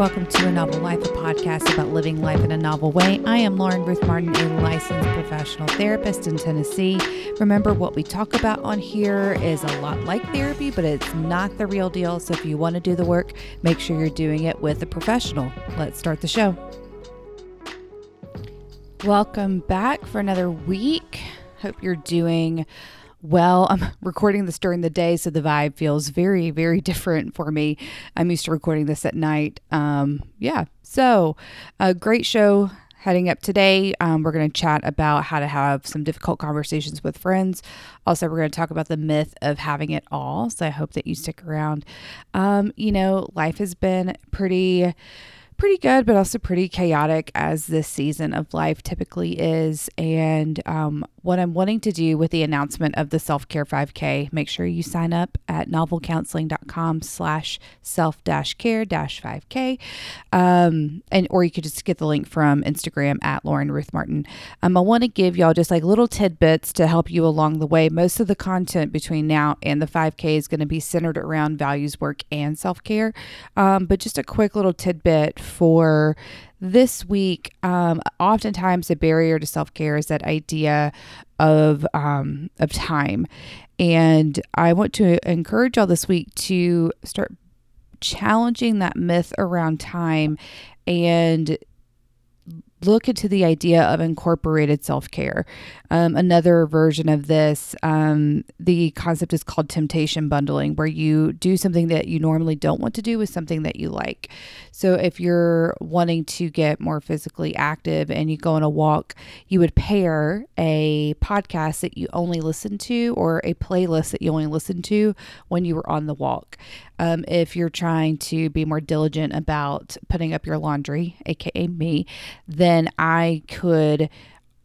Welcome to A Novel Life, a podcast about living life in a novel way. I am Lauren Ruth Martin, a licensed professional therapist in Tennessee. Remember, what we talk about on here is a lot like therapy, but it's not the real deal. So if you want to do the work, make sure you're doing it with a professional. Let's start the show. Welcome back for another week. Hope you're doing well, I'm recording this during the day, so the vibe feels very, very different for me. I'm used to recording this at night. Um, yeah, so a great show heading up today. Um, we're going to chat about how to have some difficult conversations with friends. Also, we're going to talk about the myth of having it all. So I hope that you stick around. Um, you know, life has been pretty pretty good, but also pretty chaotic as this season of life typically is. And um, what I'm wanting to do with the announcement of the Self Care 5K, make sure you sign up at novelcounseling.com slash self care 5K. Um, and or you could just get the link from Instagram at Lauren Ruth Martin. Um, I want to give y'all just like little tidbits to help you along the way. Most of the content between now and the 5K is going to be centered around values work and self care. Um, but just a quick little tidbit for this week, um, oftentimes the barrier to self care is that idea of um, of time, and I want to encourage y'all this week to start challenging that myth around time and look into the idea of incorporated self care. Um, another version of this, um, the concept is called temptation bundling, where you do something that you normally don't want to do with something that you like. So, if you're wanting to get more physically active and you go on a walk, you would pair a podcast that you only listen to or a playlist that you only listen to when you were on the walk. Um, if you're trying to be more diligent about putting up your laundry, aka me, then I could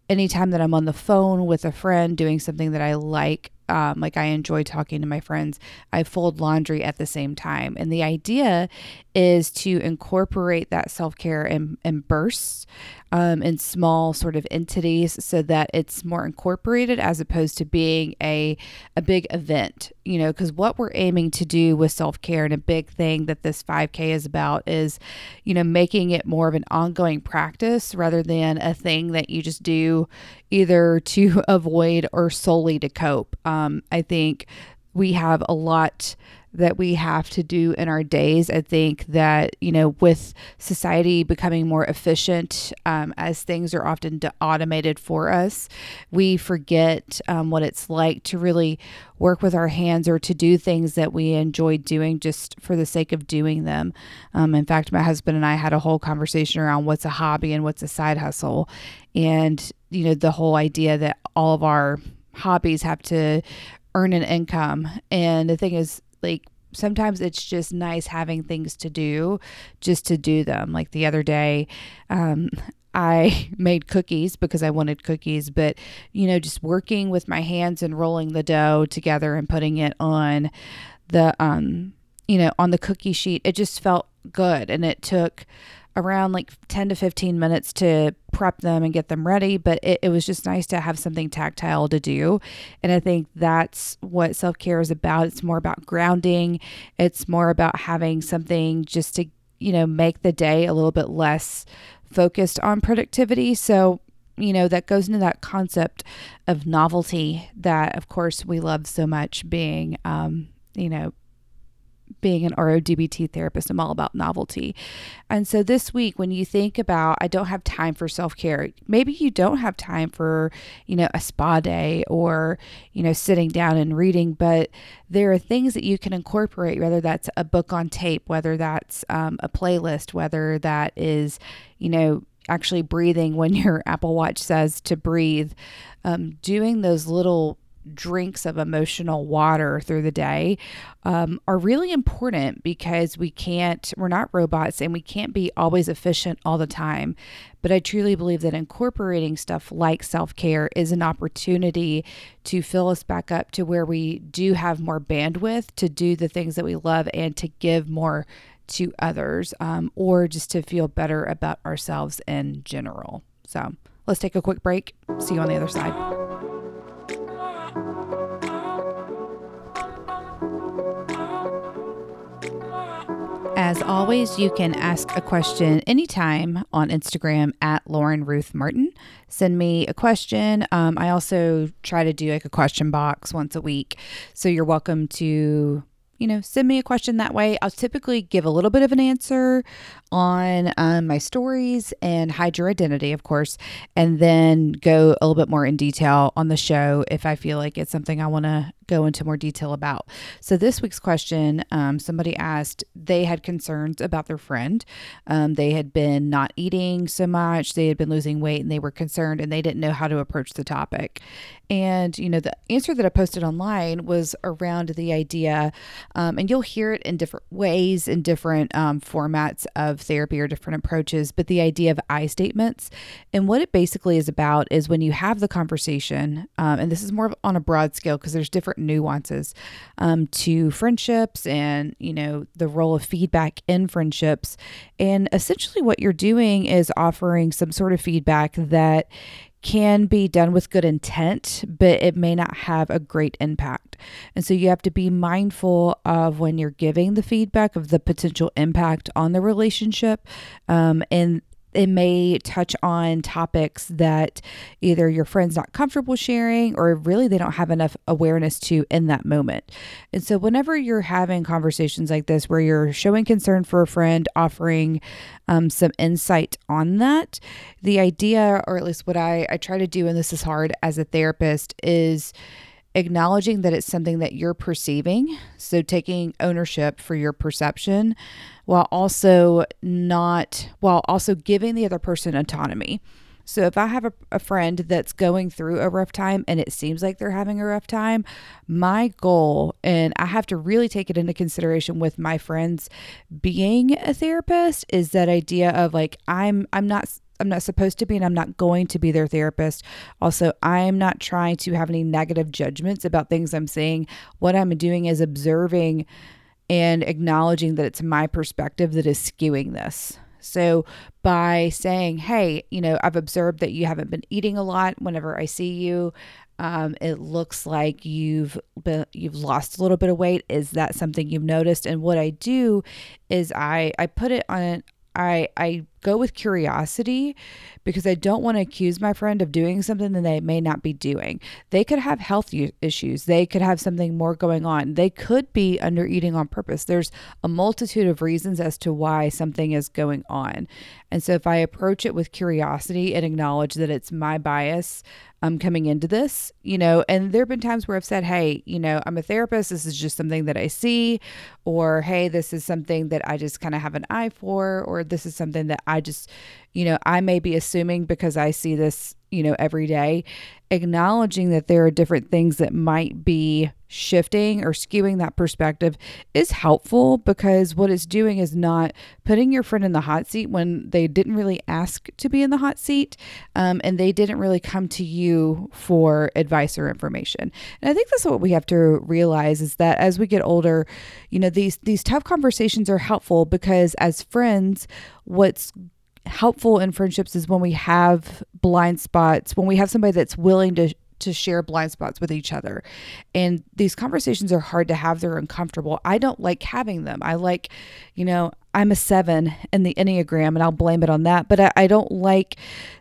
anytime that I'm on the phone with a friend doing something that I like, um, like I enjoy talking to my friends, I fold laundry at the same time. And the idea is to incorporate that self care in, in bursts um, in small sort of entities so that it's more incorporated as opposed to being a, a big event, you know, because what we're aiming to do with self care and a big thing that this 5K is about is, you know, making it more of an ongoing practice rather than a thing that you just do either to avoid or solely to cope. Um, I think we have a lot that we have to do in our days. I think that, you know, with society becoming more efficient um, as things are often automated for us, we forget um, what it's like to really work with our hands or to do things that we enjoy doing just for the sake of doing them. Um, in fact, my husband and I had a whole conversation around what's a hobby and what's a side hustle. And, you know, the whole idea that all of our hobbies have to earn an income. And the thing is, like sometimes it's just nice having things to do just to do them. Like the other day, um, I made cookies because I wanted cookies, but you know, just working with my hands and rolling the dough together and putting it on the um, you know, on the cookie sheet, it just felt good and it took around like 10 to 15 minutes to prep them and get them ready, but it, it was just nice to have something tactile to do. And I think that's what self care is about. It's more about grounding, it's more about having something just to, you know, make the day a little bit less focused on productivity. So, you know, that goes into that concept of novelty that, of course, we love so much being, um, you know, being an RODBT therapist, I'm all about novelty. And so this week, when you think about, I don't have time for self care, maybe you don't have time for, you know, a spa day or, you know, sitting down and reading, but there are things that you can incorporate, whether that's a book on tape, whether that's um, a playlist, whether that is, you know, actually breathing when your Apple Watch says to breathe, um, doing those little drinks of emotional water through the day um, are really important because we can't, we're not robots and we can't be always efficient all the time. But I truly believe that incorporating stuff like self care is an opportunity to fill us back up to where we do have more bandwidth to do the things that we love and to give more to others um, or just to feel better about ourselves in general. So let's take a quick break. See you on the other side. As always, you can ask a question anytime on Instagram at Lauren Ruth Martin. Send me a question. Um, I also try to do like a question box once a week. So you're welcome to you know, send me a question that way. I'll typically give a little bit of an answer on um, my stories and hide your identity, of course, and then go a little bit more in detail on the show if I feel like it's something I want to go into more detail about. So, this week's question um, somebody asked, they had concerns about their friend. Um, they had been not eating so much, they had been losing weight, and they were concerned and they didn't know how to approach the topic. And, you know, the answer that I posted online was around the idea, um, and you'll hear it in different ways, in different um, formats of therapy or different approaches, but the idea of I statements. And what it basically is about is when you have the conversation, um, and this is more on a broad scale because there's different nuances um, to friendships and, you know, the role of feedback in friendships. And essentially, what you're doing is offering some sort of feedback that can be done with good intent, but it may not have a great impact. And so you have to be mindful of when you're giving the feedback of the potential impact on the relationship um, and it may touch on topics that either your friend's not comfortable sharing or really they don't have enough awareness to in that moment. And so, whenever you're having conversations like this where you're showing concern for a friend, offering um, some insight on that, the idea, or at least what I, I try to do, and this is hard as a therapist, is acknowledging that it's something that you're perceiving. So taking ownership for your perception while also not, while also giving the other person autonomy. So if I have a, a friend that's going through a rough time and it seems like they're having a rough time, my goal, and I have to really take it into consideration with my friends being a therapist, is that idea of like, I'm, I'm not I'm not supposed to be and I'm not going to be their therapist. Also, I'm not trying to have any negative judgments about things I'm saying. What I'm doing is observing and acknowledging that it's my perspective that is skewing this. So, by saying, hey, you know, I've observed that you haven't been eating a lot whenever I see you. Um, it looks like you've been you've lost a little bit of weight. Is that something you've noticed? And what I do is I I put it on I I go with curiosity because I don't want to accuse my friend of doing something that they may not be doing. They could have health issues. They could have something more going on. They could be under eating on purpose. There's a multitude of reasons as to why something is going on. And so if I approach it with curiosity and acknowledge that it's my bias um, coming into this, you know, and there have been times where I've said, hey, you know, I'm a therapist. This is just something that I see, or hey, this is something that I just kind of have an eye for, or this is something that I just, you know, I may be assuming because I see this, you know, every day acknowledging that there are different things that might be shifting or skewing that perspective is helpful because what it's doing is not putting your friend in the hot seat when they didn't really ask to be in the hot seat um, and they didn't really come to you for advice or information. And i think that's what we have to realize is that as we get older you know these these tough conversations are helpful because as friends what's helpful in friendships is when we have blind spots, when we have somebody that's willing to to share blind spots with each other. And these conversations are hard to have. They're uncomfortable. I don't like having them. I like, you know, I'm a seven in the Enneagram and I'll blame it on that. But I, I, don't like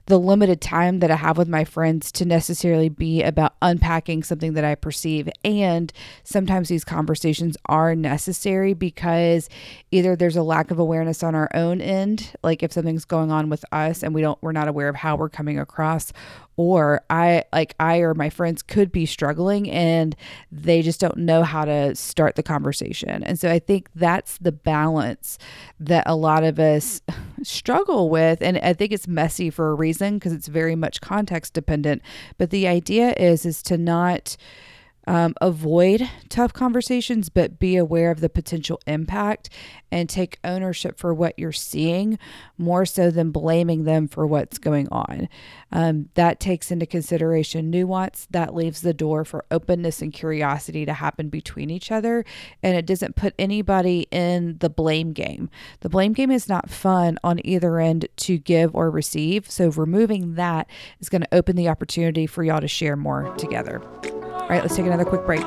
the limited time that I have with my friends to necessarily be about unpacking something that I perceive. And sometimes these conversations are necessary because either there's a lack of awareness on our own end, like if something's going on with us and we don't, we're not aware of how we're coming across, or I like I or my friends could be struggling and they just don't know how to start the conversation. And so I think that's the balance that a lot of us struggle with. And I think it's messy for a reason because it's very much context dependent. But the idea is is to not um, avoid tough conversations, but be aware of the potential impact and take ownership for what you're seeing more so than blaming them for what's going on. Um, that takes into consideration nuance. That leaves the door for openness and curiosity to happen between each other. And it doesn't put anybody in the blame game. The blame game is not fun on either end to give or receive. So removing that is going to open the opportunity for y'all to share more together. All right, let's take another quick break.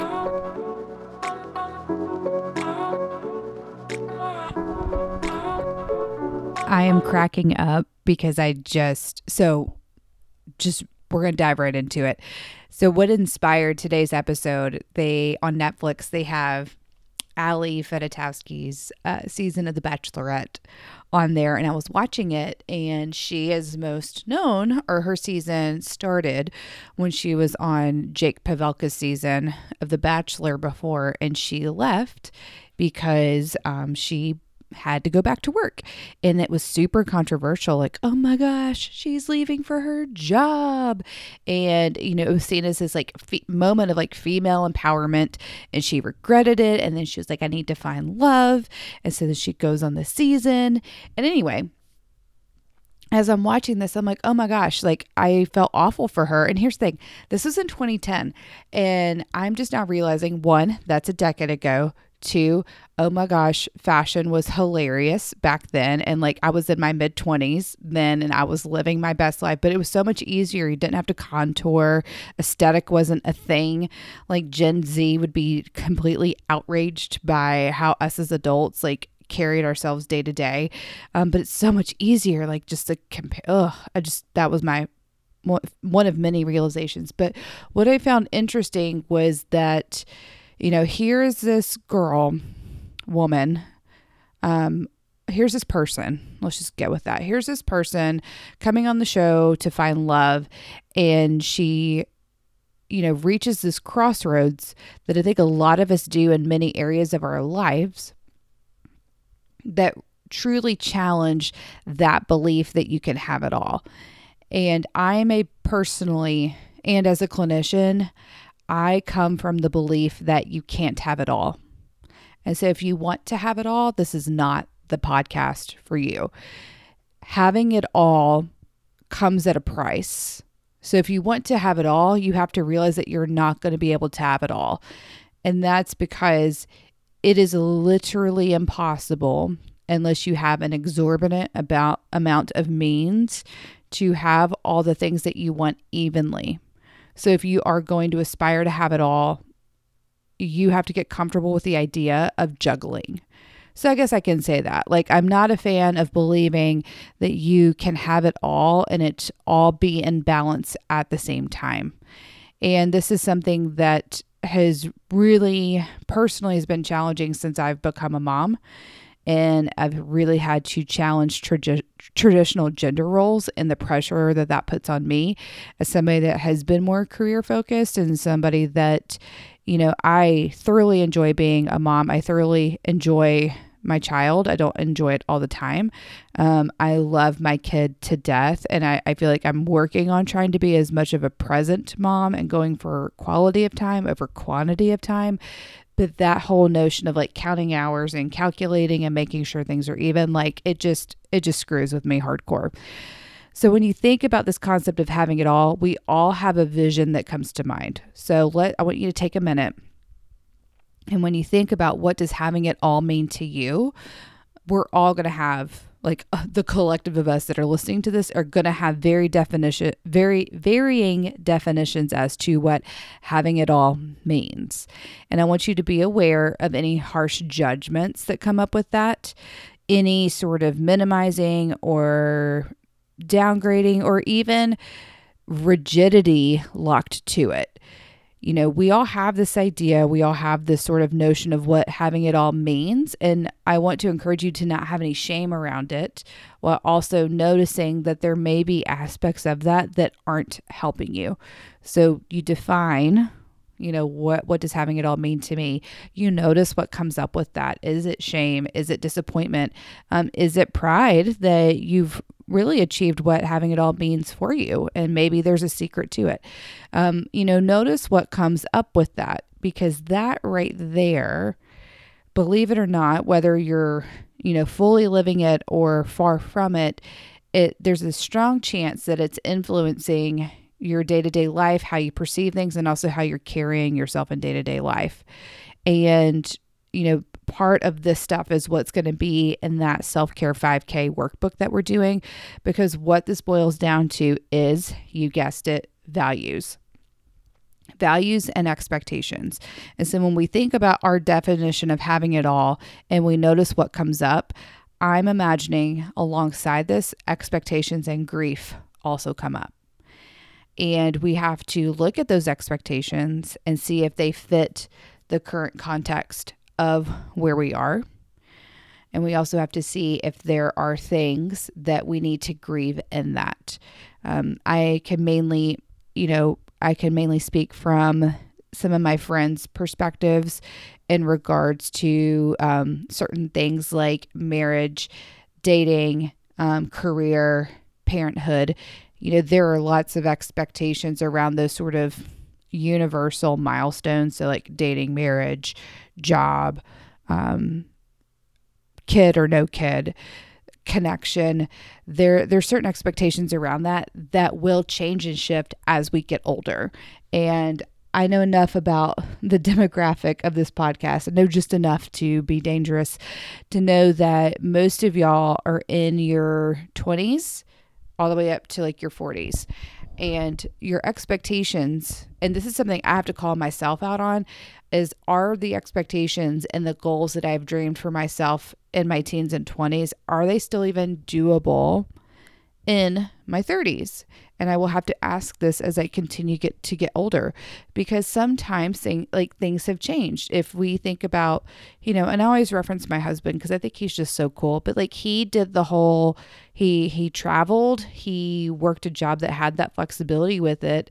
I am cracking up because I just, so just, we're going to dive right into it. So, what inspired today's episode? They, on Netflix, they have Ali Fedotowsky's uh, season of The Bachelorette on there, and I was watching it, and she is most known, or her season started when she was on Jake Pavelka's season of The Bachelor before, and she left because um, she had to go back to work. And it was super controversial like, oh my gosh, she's leaving for her job. And, you know, it was seen as this like fe- moment of like female empowerment. And she regretted it. And then she was like, I need to find love. And so then she goes on the season. And anyway, as I'm watching this, I'm like, oh my gosh, like I felt awful for her. And here's the thing this was in 2010. And I'm just now realizing one, that's a decade ago. Two, oh my gosh, fashion was hilarious back then. And like I was in my mid 20s then and I was living my best life, but it was so much easier. You didn't have to contour, aesthetic wasn't a thing. Like Gen Z would be completely outraged by how us as adults, like, carried ourselves day to day. Um, but it's so much easier, like just to compare. Ugh, I just, that was my one of many realizations. But what I found interesting was that you know, here's this girl, woman, um, here's this person. Let's just get with that. Here's this person coming on the show to find love, and she, you know, reaches this crossroads that I think a lot of us do in many areas of our lives that truly challenge that belief that you can have it all. And I may personally, and as a clinician, I come from the belief that you can't have it all. And so if you want to have it all, this is not the podcast for you. Having it all comes at a price. So if you want to have it all, you have to realize that you're not going to be able to have it all. And that's because it is literally impossible unless you have an exorbitant about amount of means to have all the things that you want evenly. So if you are going to aspire to have it all, you have to get comfortable with the idea of juggling. So I guess I can say that. Like, I'm not a fan of believing that you can have it all and it all be in balance at the same time. And this is something that has really personally has been challenging since I've become a mom and I've really had to challenge tra- traditional gender roles and the pressure that that puts on me as somebody that has been more career focused and somebody that, you know, I thoroughly enjoy being a mom. I thoroughly enjoy my child. I don't enjoy it all the time. Um, I love my kid to death, and I, I feel like I'm working on trying to be as much of a present mom and going for quality of time over quantity of time but that whole notion of like counting hours and calculating and making sure things are even like it just it just screws with me hardcore. So when you think about this concept of having it all we all have a vision that comes to mind. So let i want you to take a minute. And when you think about what does having it all mean to you we're all going to have like uh, the collective of us that are listening to this are going to have very definition very varying definitions as to what having it all means. And i want you to be aware of any harsh judgments that come up with that any sort of minimizing or downgrading or even rigidity locked to it you know, we all have this idea, we all have this sort of notion of what having it all means. And I want to encourage you to not have any shame around it while also noticing that there may be aspects of that that aren't helping you. So you define you know what what does having it all mean to me you notice what comes up with that is it shame is it disappointment um, is it pride that you've really achieved what having it all means for you. And maybe there's a secret to it. Um, you know, notice what comes up with that because that right there, believe it or not, whether you're, you know, fully living it or far from it, it there's a strong chance that it's influencing your day-to-day life, how you perceive things and also how you're carrying yourself in day-to-day life. And you know, part of this stuff is what's going to be in that self care 5K workbook that we're doing. Because what this boils down to is, you guessed it, values. Values and expectations. And so when we think about our definition of having it all and we notice what comes up, I'm imagining alongside this, expectations and grief also come up. And we have to look at those expectations and see if they fit the current context of where we are. And we also have to see if there are things that we need to grieve in that. Um, I can mainly, you know, I can mainly speak from some of my friends' perspectives in regards to um, certain things like marriage, dating, um, career, parenthood. You know, there are lots of expectations around those sort of universal milestones. So, like dating, marriage, job, um, kid or no kid connection there there's certain expectations around that that will change and shift as we get older and I know enough about the demographic of this podcast. I know just enough to be dangerous to know that most of y'all are in your 20s all the way up to like your 40s. And your expectations, and this is something I have to call myself out on, is are the expectations and the goals that I've dreamed for myself in my teens and 20s, are they still even doable in my 30s? And I will have to ask this as I continue get to get older because sometimes thing, like things have changed. If we think about, you know, and I always reference my husband because I think he's just so cool, but like he did the whole he he traveled, he worked a job that had that flexibility with it.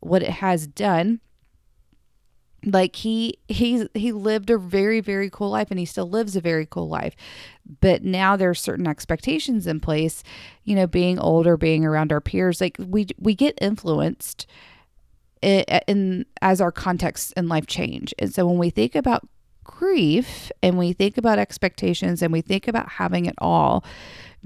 What it has done like he he's he lived a very very cool life and he still lives a very cool life. But now there's certain expectations in place you know being older being around our peers. Like we we get influenced in, in as our contexts in life change. And so when we think about grief and we think about expectations and we think about having it all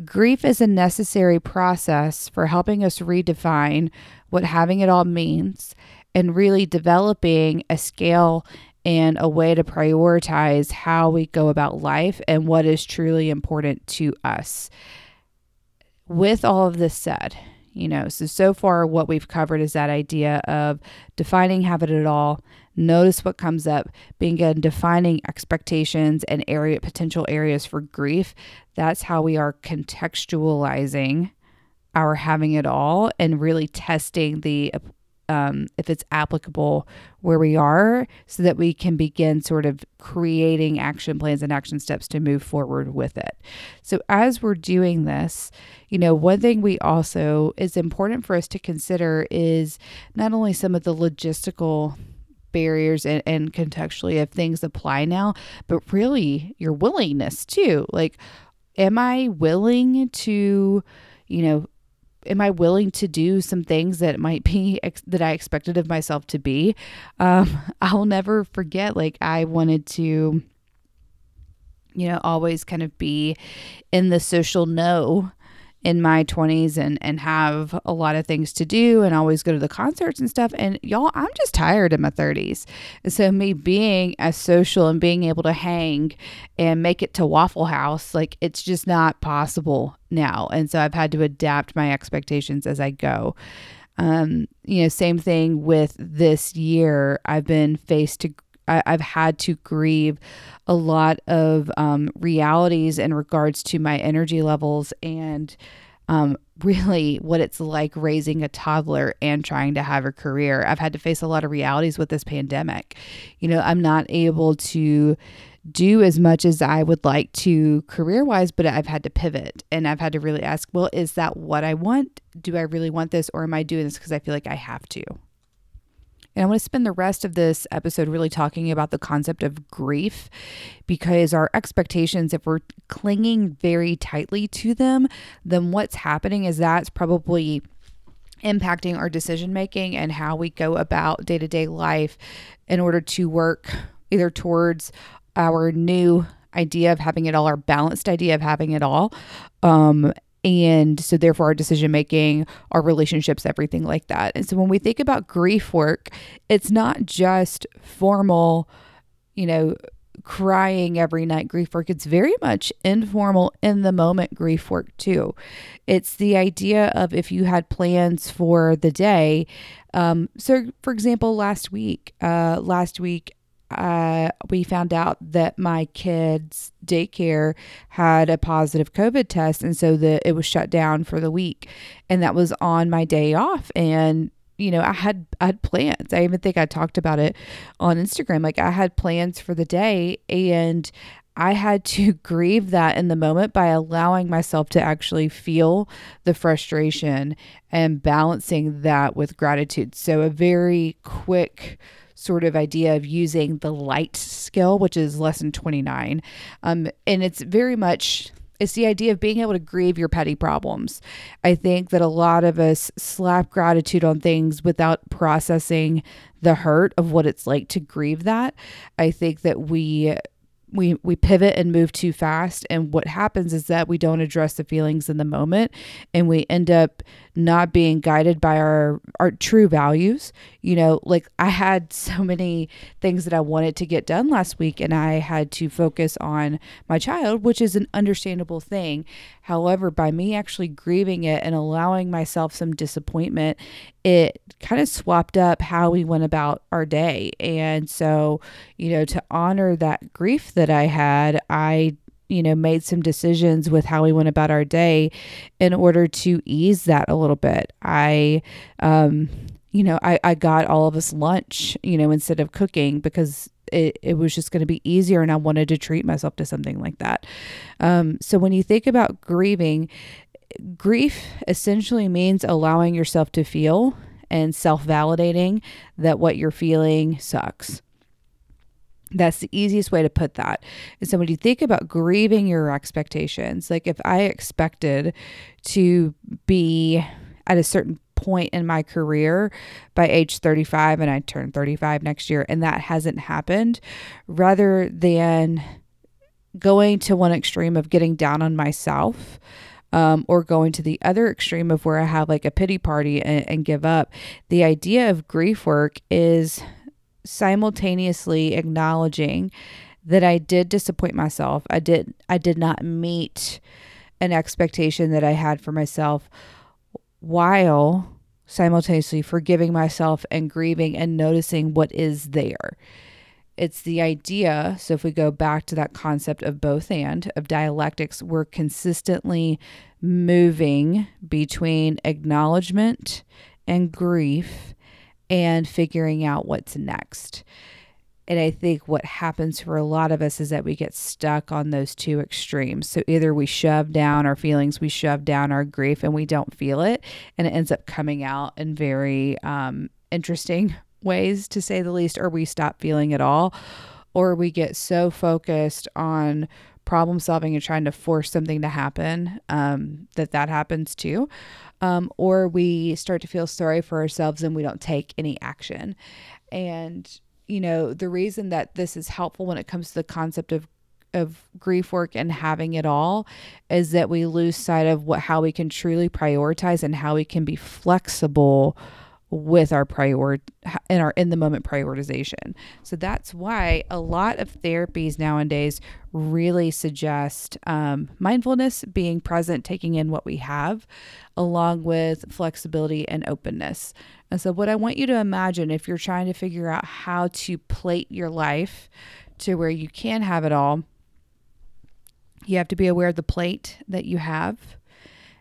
grief is a necessary process for helping us redefine what having it all means and really developing a scale and a way to prioritize how we go about life and what is truly important to us. With all of this said, you know, so so far what we've covered is that idea of defining habit at all, notice what comes up, being defining expectations and area potential areas for grief. That's how we are contextualizing our having it all and really testing the um, if it's applicable where we are so that we can begin sort of creating action plans and action steps to move forward with it. So, as we're doing this, you know, one thing we also is important for us to consider is not only some of the logistical barriers and, and contextually if things apply now, but really your willingness too. Like, am I willing to, you know, am I willing to do some things that might be ex- that I expected of myself to be? Um, I'll never forget. Like I wanted to, you know, always kind of be in the social know in my 20s and and have a lot of things to do and always go to the concerts and stuff and y'all I'm just tired in my 30s. And so me being as social and being able to hang and make it to Waffle House like it's just not possible now. And so I've had to adapt my expectations as I go. Um, you know, same thing with this year. I've been faced to I, have had to grieve a lot of um, realities in regards to my energy levels and um, really what it's like raising a toddler and trying to have a career. I've had to face a lot of realities with this pandemic. You know, I'm not able to do as much as I would like to career wise, but I've had to pivot and I've had to really ask, well, is that what I want? Do I really want this or am I doing this because I feel like I have to? And I want to spend the rest of this episode really talking about the concept of grief because our expectations, if we're clinging very tightly to them, then what's happening is that's probably impacting our decision making and how we go about day to day life in order to work either towards our new idea of having it all, our balanced idea of having it all, um, and so therefore our decision making our relationships everything like that. And so when we think about grief work it's not just formal you know crying every night grief work. It's very much informal in the moment grief work too. It's the idea of if you had plans for the day. Um, so for example last week uh, last week uh, we found out that my kids' daycare had a positive COVID test, and so the it was shut down for the week, and that was on my day off. And you know, I had I had plans. I even think I talked about it on Instagram. Like I had plans for the day, and I had to grieve that in the moment by allowing myself to actually feel the frustration and balancing that with gratitude. So, a very quick sort of idea of using the light skill, which is lesson 29. Um, and it's very much it's the idea of being able to grieve your petty problems. I think that a lot of us slap gratitude on things without processing the hurt of what it's like to grieve that. I think that we we we pivot and move too fast and what happens is that we don't address the feelings in the moment and we end up not being guided by our our true values. You know like i had so many things that i wanted to get done last week and i had to focus on my child which is an understandable thing. However by me actually grieving it and allowing myself some disappointment it kind of swapped up how we went about our day. And so you know to honor that grief that i had i you know, made some decisions with how we went about our day in order to ease that a little bit. I, um, you know, I, I got all of us lunch, you know, instead of cooking because it, it was just going to be easier and I wanted to treat myself to something like that. Um, so when you think about grieving, grief essentially means allowing yourself to feel and self validating that what you're feeling sucks. That's the easiest way to put that. And so when you think about grieving your expectations, like if I expected to be at a certain point in my career by age 35 and I turn 35 next year and that hasn't happened, rather than going to one extreme of getting down on myself, um, or going to the other extreme of where I have like a pity party and, and give up. The idea of grief work is simultaneously acknowledging that I did disappoint myself. I did I did not meet an expectation that I had for myself while simultaneously forgiving myself and grieving and noticing what is there. It's the idea. So, if we go back to that concept of both and of dialectics, we're consistently moving between acknowledgement and grief and figuring out what's next. And I think what happens for a lot of us is that we get stuck on those two extremes. So either we shove down our feelings, we shove down our grief, and we don't feel it. And it ends up coming out in very um, interesting ways, to say the least, or we stop feeling it all. Or we get so focused on problem solving and trying to force something to happen um, that that happens too um, or we start to feel sorry for ourselves and we don't take any action. And, you know, the reason that this is helpful when it comes to the concept of of grief work and having it all is that we lose sight of what how we can truly prioritize and how we can be flexible with our prior in our in the moment prioritization. So that's why a lot of therapies nowadays really suggest um, mindfulness, being present, taking in what we have, along with flexibility and openness. And so, what I want you to imagine if you're trying to figure out how to plate your life to where you can have it all, you have to be aware of the plate that you have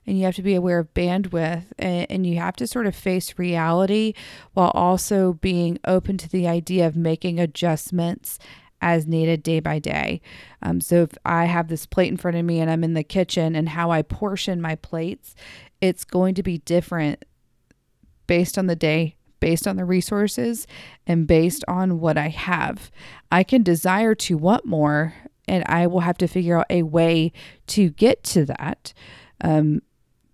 and you have to be aware of bandwidth and, and, you have to sort of face reality while also being open to the idea of making adjustments as needed day by day. Um, so if I have this plate in front of me and I'm in the kitchen and how I portion my plates, it's going to be different based on the day. Based on the resources and based on what I have, I can desire to want more, and I will have to figure out a way to get to that. Um,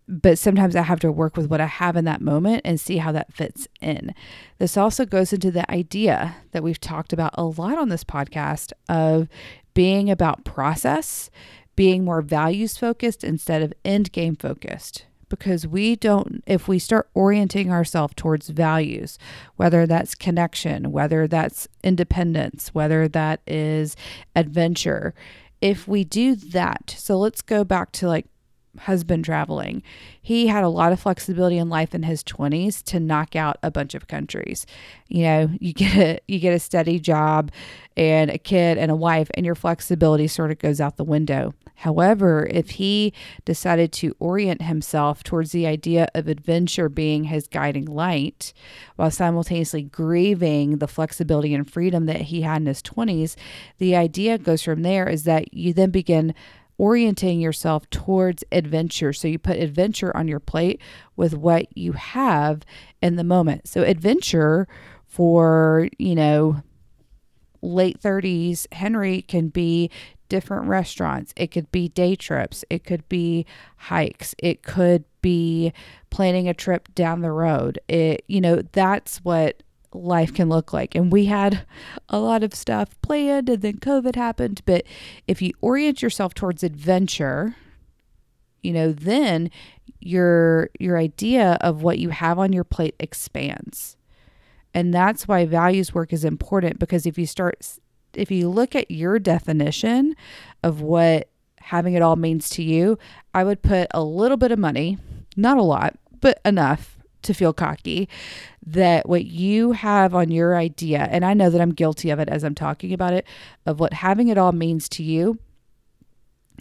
but sometimes I have to work with what I have in that moment and see how that fits in. This also goes into the idea that we've talked about a lot on this podcast of being about process, being more values focused instead of end game focused. Because we don't, if we start orienting ourselves towards values, whether that's connection, whether that's independence, whether that is adventure, if we do that, so let's go back to like husband traveling. He had a lot of flexibility in life in his 20s to knock out a bunch of countries. You know, you get a you get a steady job and a kid and a wife and your flexibility sort of goes out the window. However, if he decided to orient himself towards the idea of adventure being his guiding light, while simultaneously grieving the flexibility and freedom that he had in his 20s, the idea goes from there is that you then begin orienting yourself towards adventure. So you put adventure on your plate with what you have in the moment. So adventure for, you know, late 30s Henry can be different restaurants. It could be day trips. It could be hikes. It could be planning a trip down the road. It, you know, that's what life can look like. And we had a lot of stuff planned and then COVID happened. But if you orient yourself towards adventure, you know, then your your idea of what you have on your plate expands. And that's why values work is important because if you start if you look at your definition of what having it all means to you, I would put a little bit of money, not a lot, but enough to feel cocky that what you have on your idea, and I know that I'm guilty of it as I'm talking about it, of what having it all means to you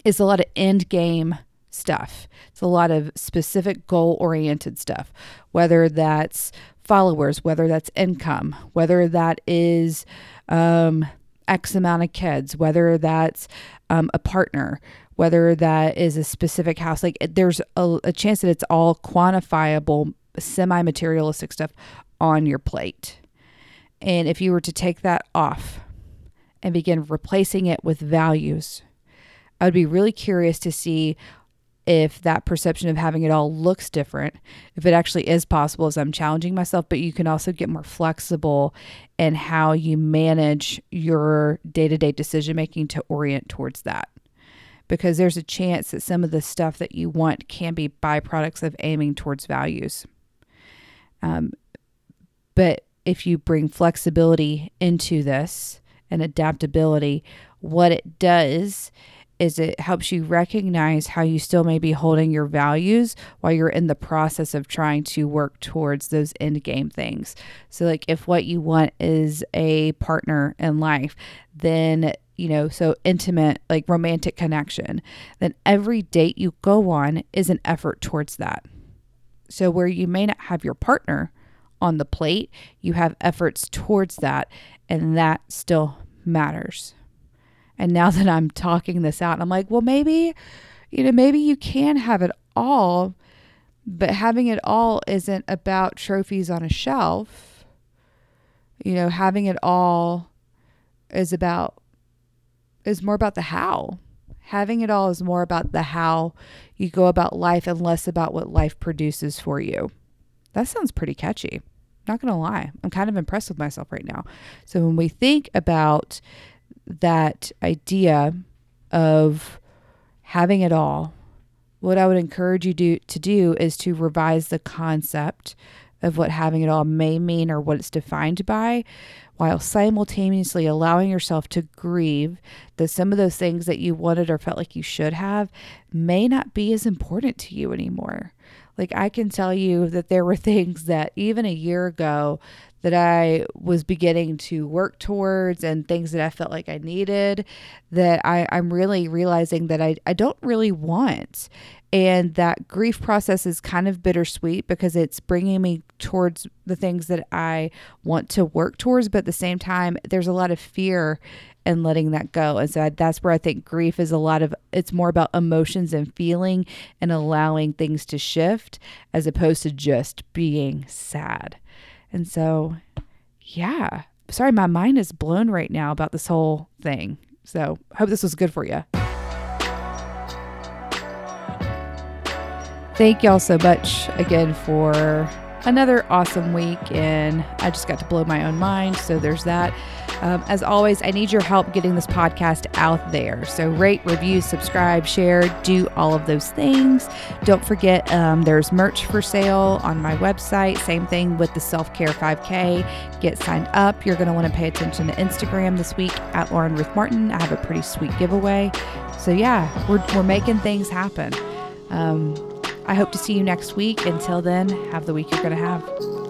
is a lot of end game stuff. It's a lot of specific goal oriented stuff, whether that's followers, whether that's income, whether that is um, X amount of kids, whether that's um, a partner, whether that is a specific house. Like there's a, a chance that it's all quantifiable, semi materialistic stuff on your plate. And if you were to take that off and begin replacing it with values, I would be really curious to see if that perception of having it all looks different, if it actually is possible as I'm challenging myself, but you can also get more flexible in how you manage your day to day decision making to orient towards that. Because there's a chance that some of the stuff that you want can be byproducts of aiming towards values. Um, but if you bring flexibility into this and adaptability, what it does is it helps you recognize how you still may be holding your values while you're in the process of trying to work towards those end game things. So like if what you want is a partner in life, then you know, so intimate, like romantic connection, then every date you go on is an effort towards that. So, where you may not have your partner on the plate, you have efforts towards that, and that still matters. And now that I'm talking this out, I'm like, well, maybe, you know, maybe you can have it all, but having it all isn't about trophies on a shelf. You know, having it all is about, is more about the how. Having it all is more about the how you go about life and less about what life produces for you. That sounds pretty catchy. Not going to lie. I'm kind of impressed with myself right now. So when we think about that idea of having it all, what I would encourage you do, to do is to revise the concept of what having it all may mean or what it's defined by, while simultaneously allowing yourself to grieve that some of those things that you wanted or felt like you should have may not be as important to you anymore. Like, I can tell you that there were things that even a year ago that I was beginning to work towards and things that I felt like I needed that I, I'm really realizing that I, I don't really want. And that grief process is kind of bittersweet because it's bringing me towards the things that I want to work towards. But at the same time, there's a lot of fear in letting that go. And so that's where I think grief is a lot of, it's more about emotions and feeling and allowing things to shift as opposed to just being sad. And so, yeah, sorry, my mind is blown right now about this whole thing. So, hope this was good for you. Thank y'all so much again for another awesome week. And I just got to blow my own mind. So, there's that. Um, as always, I need your help getting this podcast out there. So rate, review, subscribe, share, do all of those things. Don't forget, um, there's merch for sale on my website. Same thing with the Self Care 5K. Get signed up. You're going to want to pay attention to Instagram this week at Lauren Ruth Martin. I have a pretty sweet giveaway. So yeah, we're, we're making things happen. Um, I hope to see you next week. Until then, have the week you're going to have.